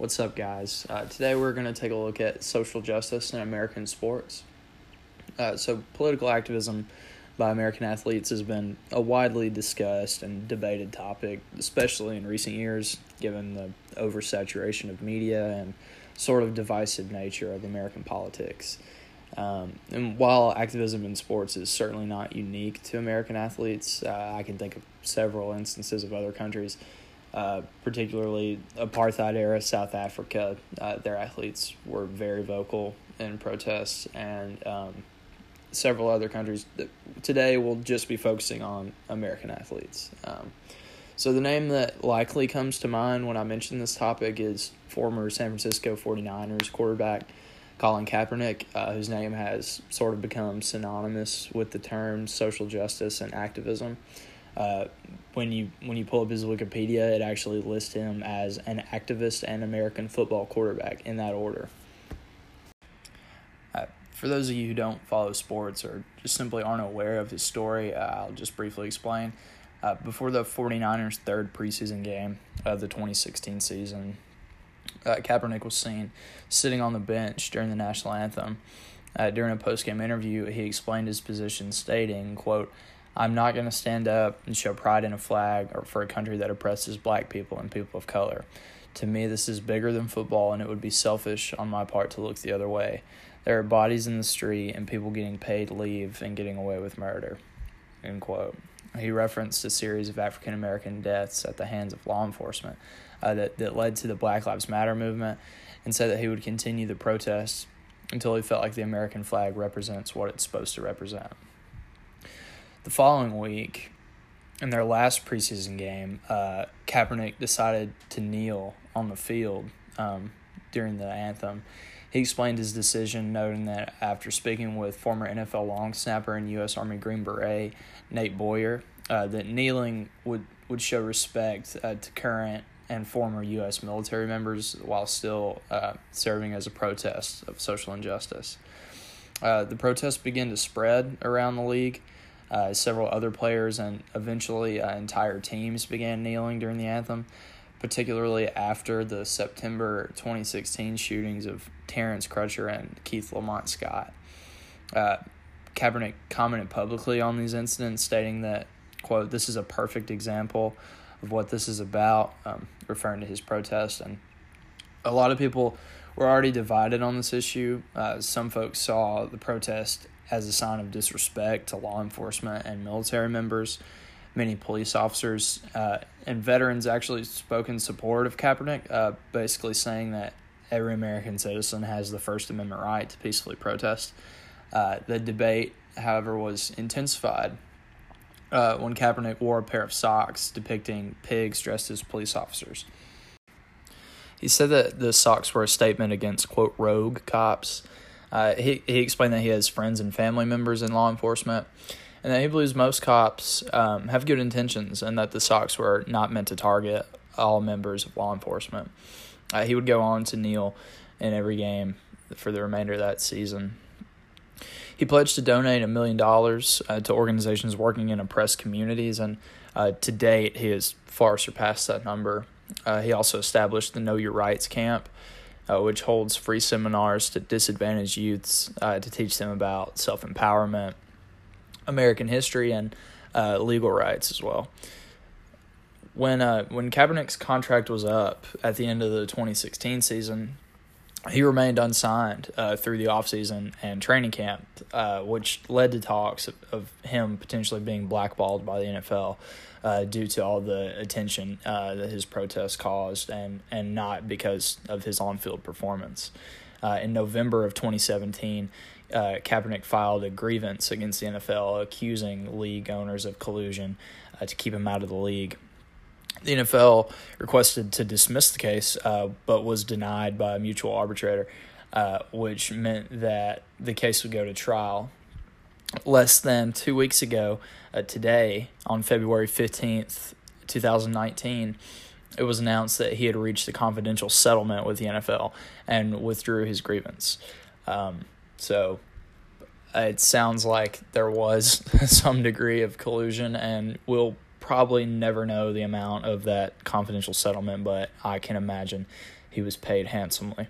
What's up, guys? Uh, today we're going to take a look at social justice in American sports. Uh, so, political activism by American athletes has been a widely discussed and debated topic, especially in recent years, given the oversaturation of media and sort of divisive nature of American politics. Um, and while activism in sports is certainly not unique to American athletes, uh, I can think of several instances of other countries uh, particularly apartheid era South Africa. Uh, their athletes were very vocal in protests, and um, several other countries. Today, we'll just be focusing on American athletes. Um, so, the name that likely comes to mind when I mention this topic is former San Francisco 49ers quarterback Colin Kaepernick, uh, whose name has sort of become synonymous with the terms social justice and activism. Uh, when you when you pull up his Wikipedia, it actually lists him as an activist and American football quarterback in that order. Uh, for those of you who don't follow sports or just simply aren't aware of his story, uh, I'll just briefly explain. Uh, before the 49ers' third preseason game of the 2016 season, uh, Kaepernick was seen sitting on the bench during the national anthem. Uh, during a post-game interview, he explained his position, stating, quote, I'm not going to stand up and show pride in a flag or for a country that oppresses black people and people of color. To me, this is bigger than football, and it would be selfish on my part to look the other way. There are bodies in the street and people getting paid leave and getting away with murder. End quote. He referenced a series of African American deaths at the hands of law enforcement uh, that, that led to the Black Lives Matter movement and said that he would continue the protests until he felt like the American flag represents what it's supposed to represent. The following week, in their last preseason game, uh, Kaepernick decided to kneel on the field um, during the anthem. He explained his decision, noting that after speaking with former NFL long snapper and U.S. Army Green Beret Nate Boyer, uh, that kneeling would, would show respect uh, to current and former U.S. military members while still uh, serving as a protest of social injustice. Uh, the protests began to spread around the league uh, several other players and eventually uh, entire teams began kneeling during the anthem, particularly after the September 2016 shootings of Terrence Crutcher and Keith Lamont Scott. Uh, Kaepernick commented publicly on these incidents, stating that, quote, this is a perfect example of what this is about, um, referring to his protest. And a lot of people were already divided on this issue. Uh, some folks saw the protest as a sign of disrespect to law enforcement and military members. Many police officers uh, and veterans actually spoke in support of Kaepernick, uh, basically saying that every American citizen has the First Amendment right to peacefully protest. Uh, the debate, however, was intensified uh, when Kaepernick wore a pair of socks depicting pigs dressed as police officers. He said that the socks were a statement against, quote, rogue cops uh, he, he explained that he has friends and family members in law enforcement and that he believes most cops um, have good intentions and that the socks were not meant to target all members of law enforcement. Uh, he would go on to kneel in every game for the remainder of that season. He pledged to donate a million dollars uh, to organizations working in oppressed communities, and uh, to date, he has far surpassed that number. Uh, he also established the Know Your Rights camp, uh, which holds free seminars to disadvantaged youths uh, to teach them about self empowerment, American history, and uh, legal rights as well. When uh, when Kaepernick's contract was up at the end of the 2016 season, he remained unsigned uh, through the offseason and training camp, uh, which led to talks of, of, him potentially being blackballed by the NFL uh, due to all the attention uh, that his protests caused and, and not because of his on field performance. Uh, in November of 2017, uh, Kaepernick filed a grievance against the NFL accusing league owners of collusion to keep him out of the league. The NFL requested to dismiss the case, uh, but was denied by a mutual arbitrator, uh, which meant that the case would go to trial. Less than two weeks ago, uh, today, on February 15th, 2019, it was announced that he had reached a confidential settlement with the NFL and withdrew his grievance. Um, so it sounds like there was some degree of collusion, and we'll probably never know the amount of that confidential settlement, but I can imagine he was paid handsomely.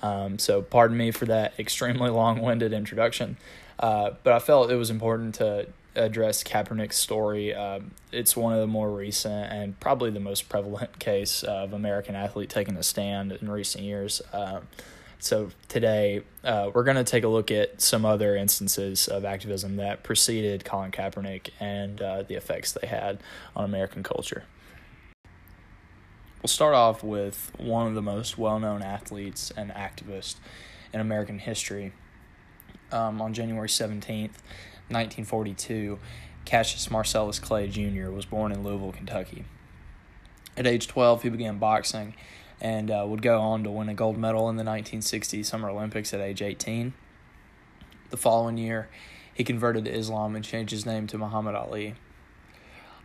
Um, so, pardon me for that extremely long winded introduction. Uh, but I felt it was important to address Kaepernick's story. Uh, it's one of the more recent and probably the most prevalent case of American athlete taking a stand in recent years. Uh, so today uh, we're going to take a look at some other instances of activism that preceded Colin Kaepernick and uh, the effects they had on American culture. We'll start off with one of the most well-known athletes and activists in American history. Um, on January 17th, 1942, Cassius Marcellus Clay Jr. was born in Louisville, Kentucky. At age 12, he began boxing and uh, would go on to win a gold medal in the 1960 Summer Olympics at age 18. The following year, he converted to Islam and changed his name to Muhammad Ali.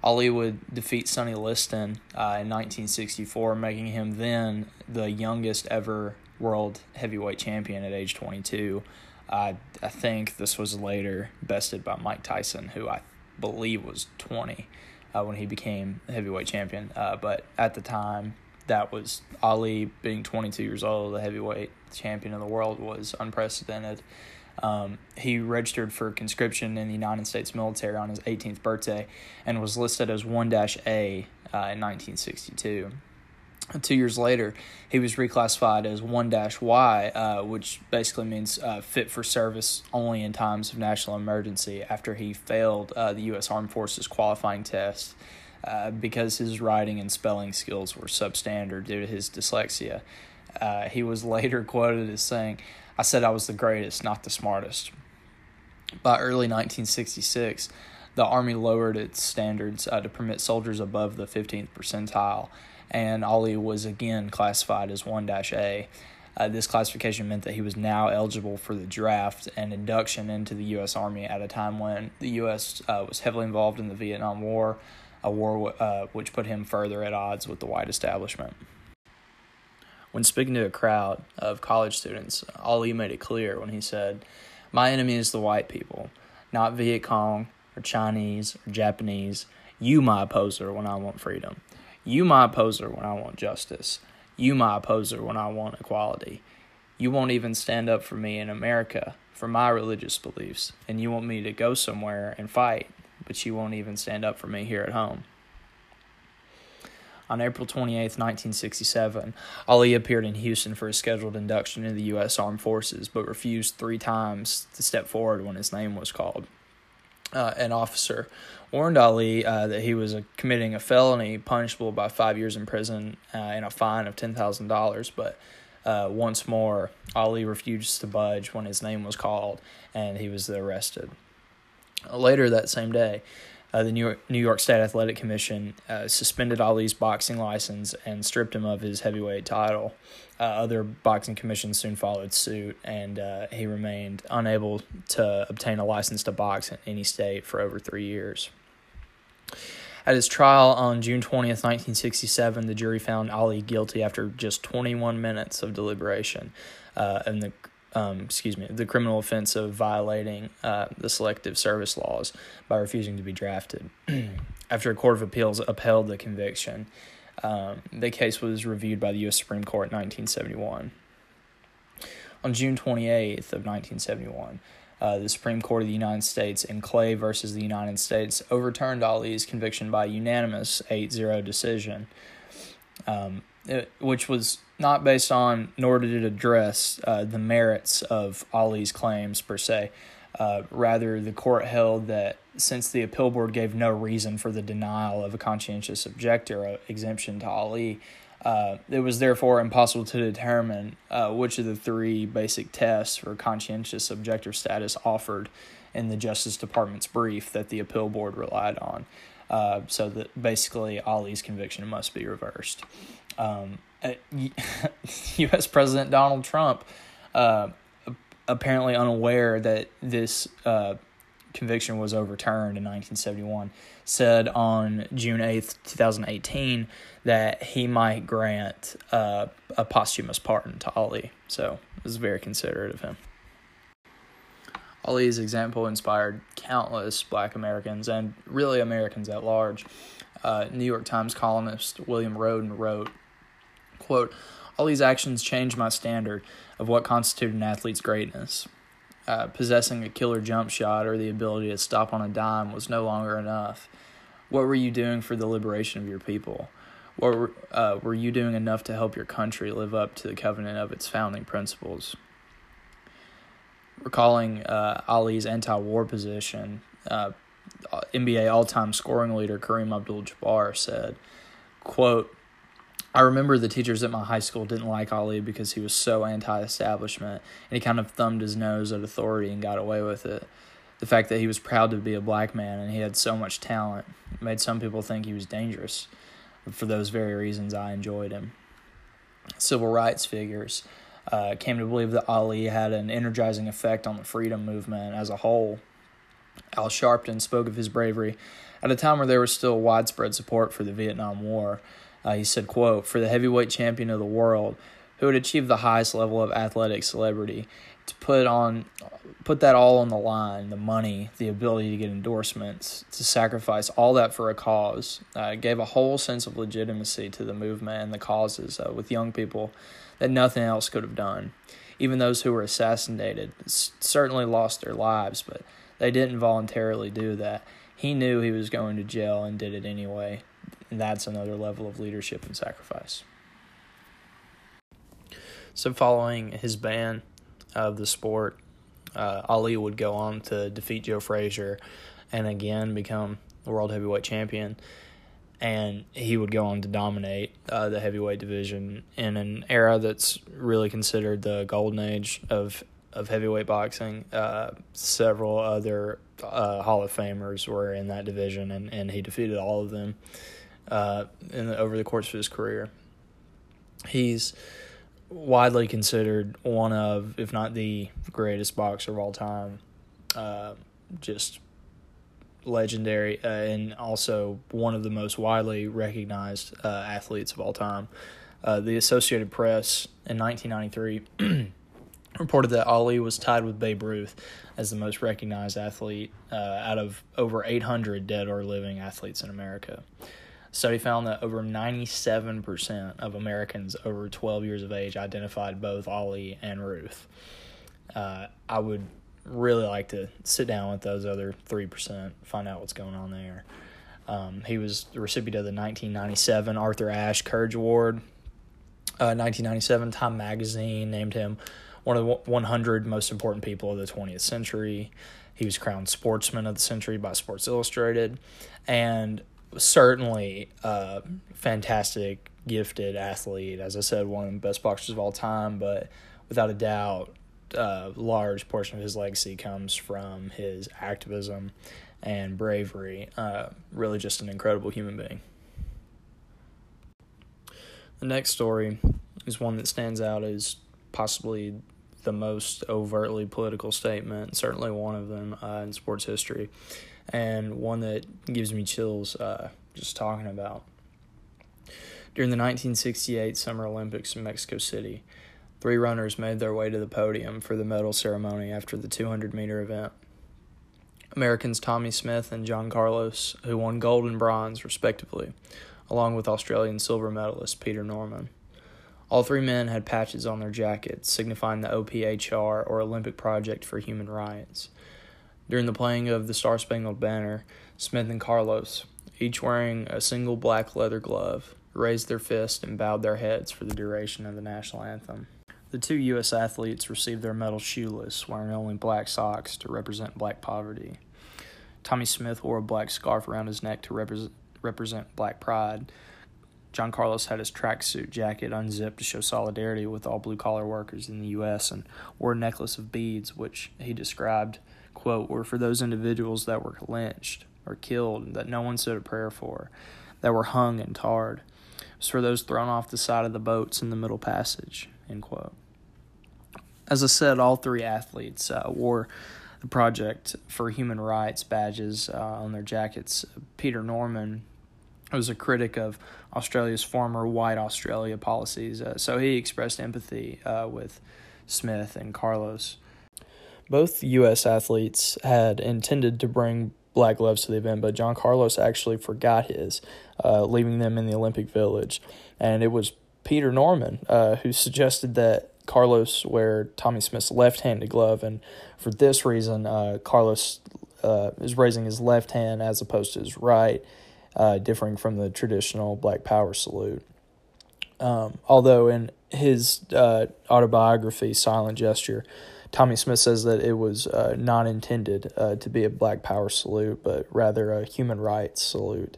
Ali would defeat Sonny Liston uh, in 1964, making him then the youngest ever world heavyweight champion at age 22. I I think this was later bested by Mike Tyson, who I believe was 20 uh, when he became heavyweight champion. Uh, but at the time, that was Ali being 22 years old, the heavyweight champion of the world, was unprecedented. Um, he registered for conscription in the United States military on his 18th birthday and was listed as 1 A uh, in 1962. Two years later, he was reclassified as 1 Y, uh, which basically means uh, fit for service only in times of national emergency after he failed uh, the U.S. Armed Forces qualifying test uh, because his writing and spelling skills were substandard due to his dyslexia. Uh, he was later quoted as saying, I said I was the greatest, not the smartest. By early 1966, the Army lowered its standards uh, to permit soldiers above the 15th percentile and Ali was again classified as 1 A. Uh, this classification meant that he was now eligible for the draft and induction into the U.S. Army at a time when the U.S. Uh, was heavily involved in the Vietnam War, a war uh, which put him further at odds with the white establishment. When speaking to a crowd of college students, Ali made it clear when he said, My enemy is the white people, not Viet Cong or Chinese or Japanese. You, my opposer, when I want freedom. You my opposer when I want justice. You my opposer when I want equality. You won't even stand up for me in America for my religious beliefs, and you want me to go somewhere and fight, but you won't even stand up for me here at home. On April 28, 1967, Ali appeared in Houston for a scheduled induction into the U.S. Armed Forces, but refused three times to step forward when his name was called uh, an officer warned Ali uh, that he was uh, committing a felony punishable by five years in prison uh, and a fine of $10,000. But uh, once more, Ali refused to budge when his name was called and he was arrested. Later that same day, uh, the New York, New York State Athletic Commission uh, suspended Ali's boxing license and stripped him of his heavyweight title. Uh, other boxing commissions soon followed suit, and uh, he remained unable to obtain a license to box in any state for over three years. At his trial on June 20th, 1967, the jury found Ali guilty after just 21 minutes of deliberation. Uh, and the um, excuse me, the criminal offense of violating uh, the selective service laws by refusing to be drafted. After a court of appeals upheld the conviction, um, the case was reviewed by the U.S. Supreme Court in 1971. On June 28th of 1971, uh, the Supreme Court of the United States in Clay versus the United States overturned Ali's conviction by unanimous 8-0 decision, um, which was not based on nor did it address uh, the merits of Ali's claims per se. Uh, rather, the court held that since the appeal board gave no reason for the denial of a conscientious objector exemption to Ali, uh, it was therefore impossible to determine uh, which of the three basic tests for conscientious objector status offered in the Justice Department's brief that the appeal board relied on. Uh, so that basically Ali's conviction must be reversed. Um, U.S. President Donald Trump, uh, apparently unaware that this uh, conviction was overturned in 1971, said on June 8th, 2018, that he might grant uh, a posthumous pardon to Ali. So it was very considerate of him. Ali's example inspired countless black Americans and really Americans at large Uh, New York Times columnist William Rhoden wrote, quote, All these actions changed my standard of what constituted an athlete's greatness. Uh, possessing a killer jump shot or the ability to stop on a dime was no longer enough. What were you doing for the liberation of your people? What were, uh, were you doing enough to help your country live up to the covenant of its founding principles? Recalling uh, Ali's anti war position, uh, NBA all time scoring leader Kareem Abdul Jabbar said, quote, I remember the teachers at my high school didn't like Ali because he was so anti establishment and he kind of thumbed his nose at authority and got away with it. The fact that he was proud to be a black man and he had so much talent made some people think he was dangerous. For those very reasons, I enjoyed him. Civil rights figures uh, came to believe that Ali had an energizing effect on the freedom movement as a whole. Al Sharpton spoke of his bravery at a time where there was still widespread support for the Vietnam War uh, he said, quote, for the heavyweight champion of the world who had achieved the highest level of athletic celebrity to put on put that all on the line, the money, the ability to get endorsements, to sacrifice all that for a cause, uh, gave a whole sense of legitimacy to the movement and the causes uh, with young people that nothing else could have done. Even those who were assassinated certainly lost their lives, but they didn't voluntarily do that. He knew he was going to jail and did it anyway. And that's another level of leadership and sacrifice. So, following his ban of the sport, uh, Ali would go on to defeat Joe Frazier and again become the world heavyweight champion. And he would go on to dominate uh, the heavyweight division in an era that's really considered the golden age of of heavyweight boxing. Uh, several other uh, Hall of Famers were in that division, and, and he defeated all of them uh, in the, over the course of his career. He's widely considered one of, if not the greatest boxer of all time. Uh, just legendary uh, and also one of the most widely recognized uh, athletes of all time. Uh, the Associated Press in 1993 reported that Ali was tied with Babe Ruth as the most recognized athlete uh, out of over 800 dead or living athletes in America A study found that over 97% of Americans over 12 years of age identified both Ali and Ruth. Uh, I would really like to sit down with those other 3%, find out what's going on there. Um, he was the recipient of the 1997 Arthur Ashe Courage Award. Uh, 1997 Time Magazine named him one of the 100 most important people of the 20th century. He was crowned Sportsman of the Century by Sports Illustrated. And certainly a fantastic, gifted athlete. As I said, one of the best boxers of all time, but without a doubt, a large portion of his legacy comes from his activism and bravery. Uh, really, just an incredible human being. The next story is one that stands out as possibly the most overtly political statement, certainly one of them uh, in sports history and one that gives me chills uh, just talking about. During the 1968 Summer Olympics in Mexico City, three runners made their way to the podium for the medal ceremony after the 200 meter event. Americans Tommie Smith and John Carlos, who won gold and bronze, respectively, along with Australian silver medalist Peter Norman. All three men had patches on their jackets signifying the OPHR, or Olympic Project for Human Rights. During the playing of the Star Spangled Banner, Smith and Carlos, each wearing a single black leather glove, raised their fist and bowed their heads for the duration of the national anthem. The two U.S. athletes received their medals shoeless, wearing only black socks to represent black poverty. Tommie Smith wore a black scarf around his neck to represent, represent black pride. John Carlos had his tracksuit jacket unzipped to show solidarity with all blue collar workers in the U.S. and wore a necklace of beads, which he described quote, were for those individuals that were lynched or killed that no one said a prayer for, that were hung and tarred. For those thrown off the side of the boats in the middle passage, end quote. As I said, all three athletes uh, wore the Project for Human Rights badges uh, on their jackets. Peter Norman was a critic of Australia's former white Australia policies, uh, so he expressed empathy uh, with Smith and Carlos. Both U.S. athletes had intended to bring black gloves to the event, but John Carlos actually forgot his, uh, leaving them in the Olympic Village. And it was Peter Norman uh, who suggested that Carlos wear Tommie Smith's left handed glove. And for this reason, uh, Carlos uh, is raising his left hand as opposed to his right, uh, differing from the traditional Black Power salute. Um, although in his uh, autobiography, Silent Gesture, Tommie Smith says that it was uh, not intended uh, to be a Black Power salute, but rather a human rights salute.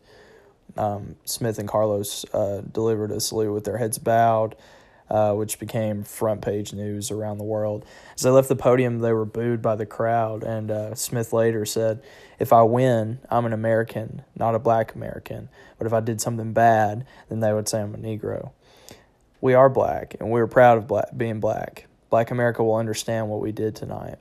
Um, Smith and Carlos uh, delivered a salute with their heads bowed, uh, which became front page news around the world. As they left the podium, they were booed by the crowd, and uh, Smith later said, If I win, I'm an American, not a black American. But if I did something bad, then they would say I'm a Negro. We are black, and we're proud of black, being black. Black America will understand what we did tonight.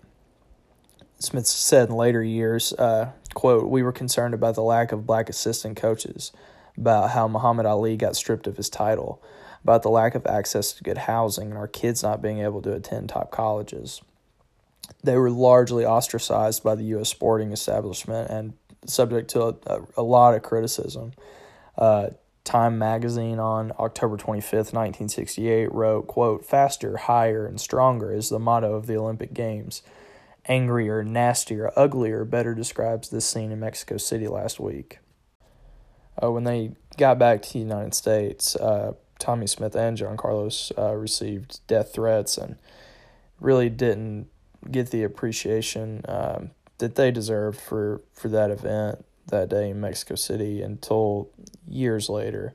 Smith said in later years, uh, quote, We were concerned about the lack of black assistant coaches, about how Muhammad Ali got stripped of his title, about the lack of access to good housing, and our kids not being able to attend top colleges. They were largely ostracized by the U.S. sporting establishment and subject to a, a lot of criticism. Uh, Time magazine on October 25th, 1968 wrote, quote, faster, higher, and stronger is the motto of the Olympic Games. Angrier, nastier, uglier better describes this scene in Mexico City last week. Uh, when they got back to the United States, uh, Tommie Smith and John Carlos uh, received death threats and really didn't get the appreciation um, that they deserved for, for that event that day in Mexico City until years later.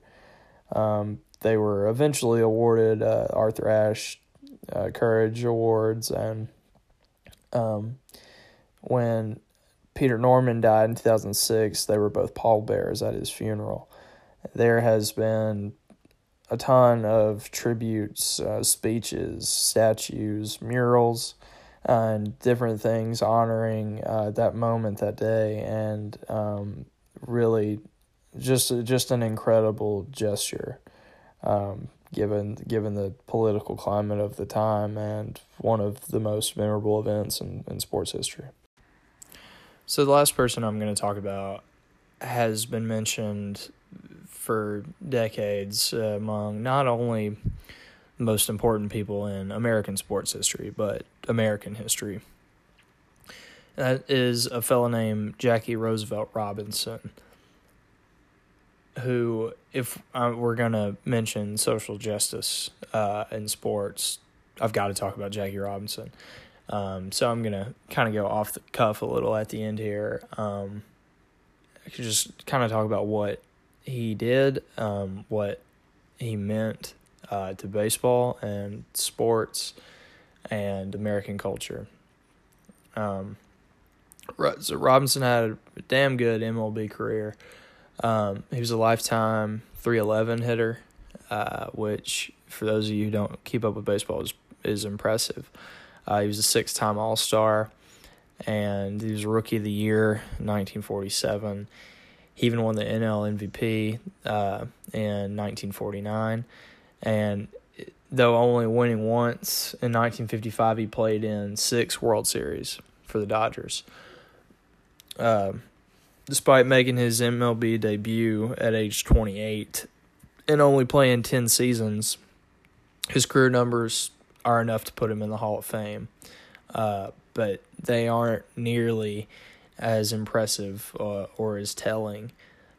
Um, they were eventually awarded uh, Arthur Ashe uh, Courage Awards, and um, when Peter Norman died in 2006, they were both pallbearers at his funeral. There has been a ton of tributes, uh, speeches, statues, murals and different things honoring uh, that moment that day and um, really just just an incredible gesture um, given given the political climate of the time and one of the most memorable events in, in sports history. So the last person I'm going to talk about has been mentioned for decades uh, among not only most important people in American sports history, but American history. That is a fellow named Jackie Roosevelt Robinson, who, if uh, we're going to mention social justice uh, in sports, I've got to talk about Jackie Robinson. Um, so I'm going to kind of go off the cuff a little at the end here. Um, I could just kind of talk about what he did, um, what he meant uh, to baseball and sports and American culture. Um, so Robinson had a damn good MLB career. Um, he was a lifetime 311 hitter, uh, which for those of you who don't keep up with baseball is is impressive. Uh, he was a six time All Star, and he was Rookie of the Year in 1947. He even won the NL MVP uh, in 1949. And though only winning once in 1955, he played in six World Series for the Dodgers. Uh, despite making his MLB debut at age 28 and only playing 10 seasons, his career numbers are enough to put him in the Hall of Fame. Uh, but they aren't nearly as impressive uh, or as telling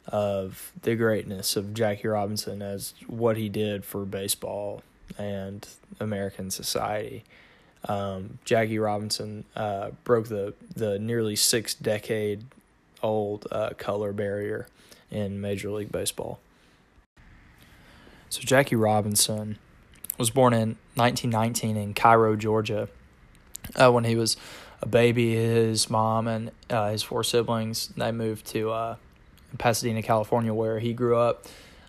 of the greatness of Jackie Robinson as what he did for baseball and American society. Um, Jackie Robinson uh, broke the, the nearly six decade old uh, color barrier in Major League Baseball. So, Jackie Robinson was born in 1919 in Cairo, Georgia. Uh, when he was a baby, his mom and uh, his four siblings they moved to uh, Pasadena, California, where he grew up,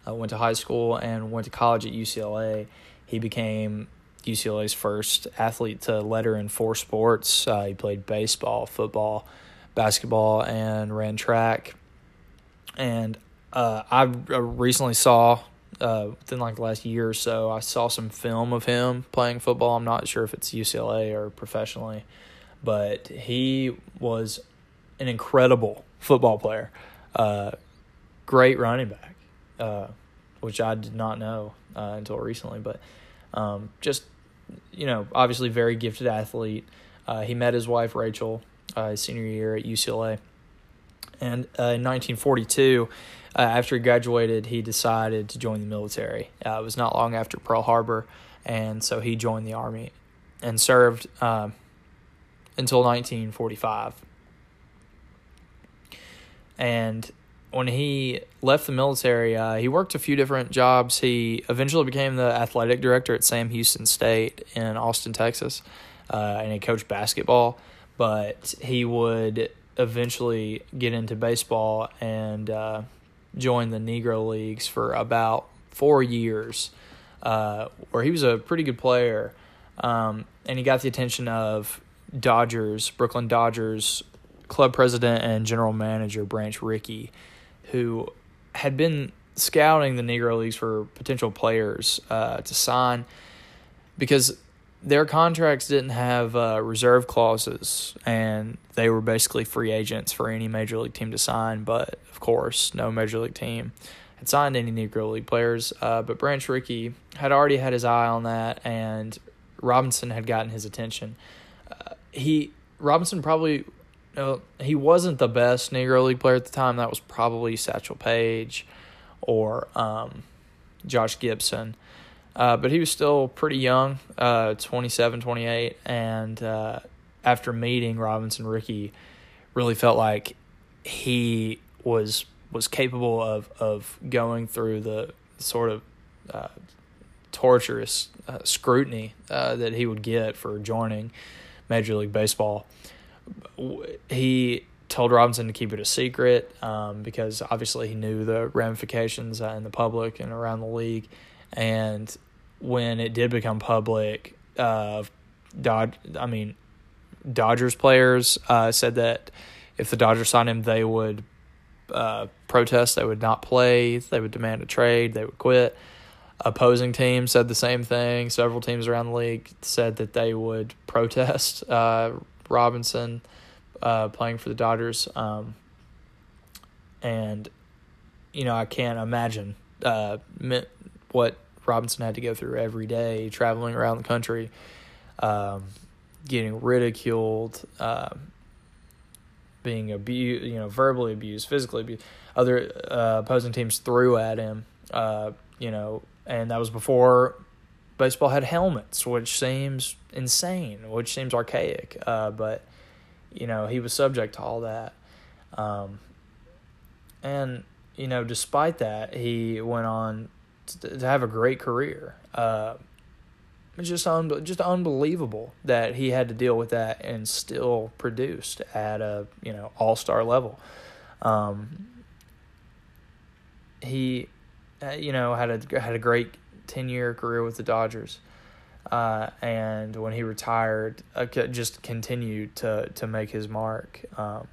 uh, went to high school, and went to college at UCLA. He became UCLA's first athlete to letter in four sports. Uh, he played baseball, football, basketball, and ran track. And uh, I recently saw uh, within like the last year or so, I saw some film of him playing football. I'm not sure if it's UCLA or professionally, but he was an incredible football player, uh, great running back, uh, which I did not know uh, until recently. But um, just you know, obviously very gifted athlete. Uh, he met his wife Rachel uh, his senior year at UCLA, and in 1942. after he graduated, he decided to join the military. it was not long after Pearl Harbor, and so he joined the army and served um, until 1945. And when he left the military, uh, he worked a few different jobs. He eventually became the athletic director at Sam Houston State in Austin, Texas, uh, and he coached basketball. But he would eventually get into baseball and uh, join the Negro Leagues for about four years, uh, where he was a pretty good player. Um, and he got the attention of Dodgers, Brooklyn Dodgers club president and general manager Branch Rickey, who had been scouting the Negro Leagues for potential players uh, to sign because their contracts didn't have uh, reserve clauses and they were basically free agents for any major league team to sign. But of course, no major league team had signed any Negro League players. Uh, but Branch Rickey had already had his eye on that, and Robinson had gotten his attention. Uh, he Robinson probably uh, he wasn't the best Negro League player at the time. That was probably Satchel Paige or um, Josh Gibson. Uh, but he was still pretty young, uh, 27, 28. And uh, after meeting Robinson Rickey really felt like he was was capable of, of going through the sort of uh, torturous uh, scrutiny uh, that he would get for joining Major League Baseball. He told Robinson to keep it a secret um, because obviously he knew the ramifications uh, in the public and around the league. And when it did become public, uh, Dod- I mean, Dodgers players uh, said that if the Dodgers signed him, they would uh, protest, they would not play, they would demand a trade, they would quit opposing teams said the same thing. Several teams around the league said that they would protest uh, Robinson uh, playing for the Dodgers. Um, and, you know, I can't imagine uh, what Robinson had to go through every day traveling around the country, um, getting ridiculed, uh, being abused, you know, verbally abused, physically abused. Other uh, opposing teams threw at him, uh, you know, and that was before baseball had helmets, which seems insane, which seems archaic. Uh, but you know, he was subject to all that, um, and you know, despite that, he went on to, to have a great career. Uh, it's just un- just unbelievable that he had to deal with that and still produced at a you know all star level. Um, he uh, you know, had a had a great ten year career with the Dodgers, uh, and when he retired, uh, just continued to to make his mark, um,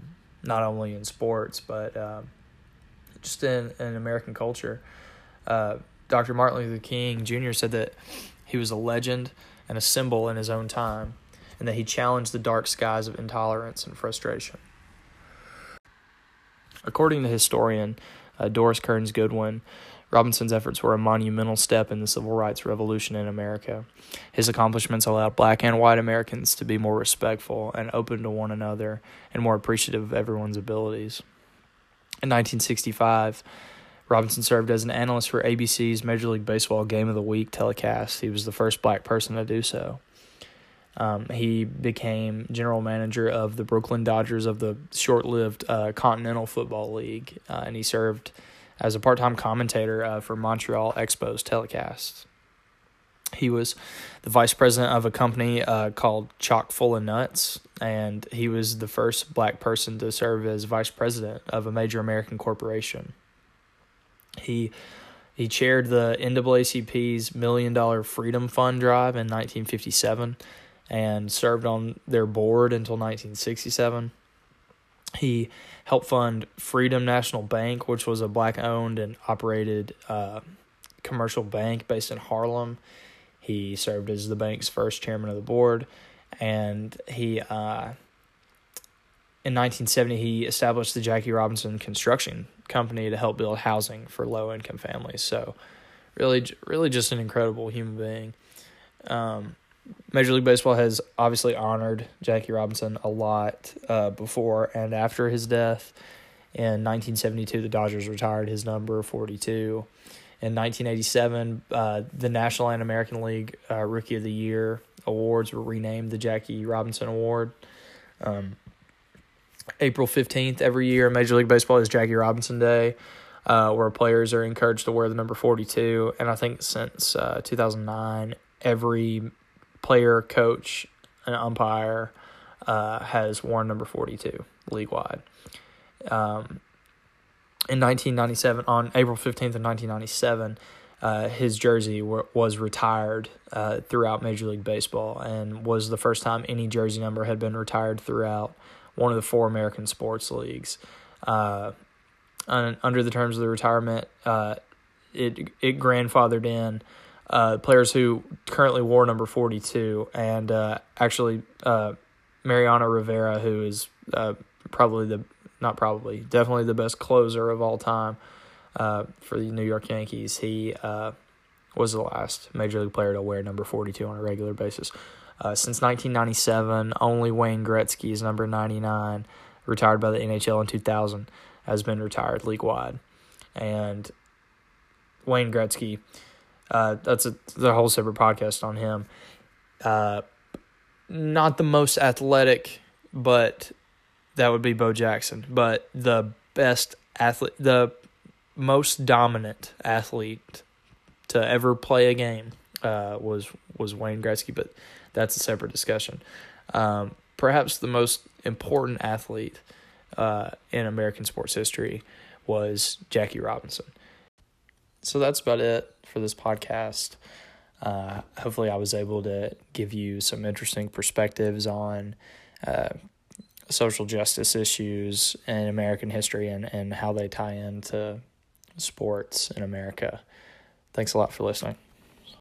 not only in sports but um, just in in American culture. Uh, Dr. Martin Luther King Jr. said that he was a legend and a symbol in his own time, and that he challenged the dark skies of intolerance and frustration. According to historian uh, Doris Kearns Goodwin, Robinson's efforts were a monumental step in the civil rights revolution in America. His accomplishments allowed black and white Americans to be more respectful and open to one another and more appreciative of everyone's abilities. In 1965, Robinson served as an analyst for ABC's Major League Baseball Game of the Week telecast. He was the first black person to do so. Um, he became general manager of the Brooklyn Dodgers of the short lived uh, Continental Football League, uh, and he served as a part time commentator uh, for Montreal Expos telecasts. He was the vice president of a company uh, called Chock Full of Nuts, and he was the first black person to serve as vice president of a major American corporation. He he chaired the NAACP's Million Dollar Freedom Fund drive in 1957 and served on their board until 1967. He helped fund Freedom National Bank, which was a black owned and operated uh, commercial bank based in Harlem. He served as the bank's first chairman of the board, and he uh, in 1970, he established the Jackie Robinson Construction Company to help build housing for low income families. So, really, really just an incredible human being. Um, Major League Baseball has obviously honored Jackie Robinson a lot uh, before and after his death. In 1972, the Dodgers retired his number 42. In 1987, uh, the National and American League uh, Rookie of the Year awards were renamed the Jackie Robinson Award. Um, April 15th every year Major League Baseball is Jackie Robinson Day, uh, where players are encouraged to wear the number 42. And I think since uh, 2009, every player, coach, and umpire uh, has worn number 42 league wide. Um, in 1997, on April 15th of 1997, uh, his jersey w- was retired uh, throughout Major League Baseball and was the first time any jersey number had been retired throughout one of the four American sports leagues. Uh, under the terms of the retirement, uh, it it grandfathered in uh, players who currently wore number 42, and uh, actually uh, Mariano Rivera, who is uh, probably the not probably definitely the best closer of all time uh, for the New York Yankees. He uh, was the last major league player to wear number 42 on a regular basis. since 1997, only Wayne Gretzky's number 99, retired by the NHL in 2000, has been retired league wide, and Wayne Gretzky uh, that's a the whole separate podcast on him. Uh, not the most athletic, but that would be Bo Jackson. But the best athlete, the most dominant athlete to ever play a game uh, was was Wayne Gretzky. But that's a separate discussion. Um, perhaps the most important athlete uh, in American sports history was Jackie Robinson. So that's about it for this podcast. Uh, hopefully, I was able to give you some interesting perspectives on uh, social justice issues in American history and, and how they tie into sports in America. Thanks a lot for listening.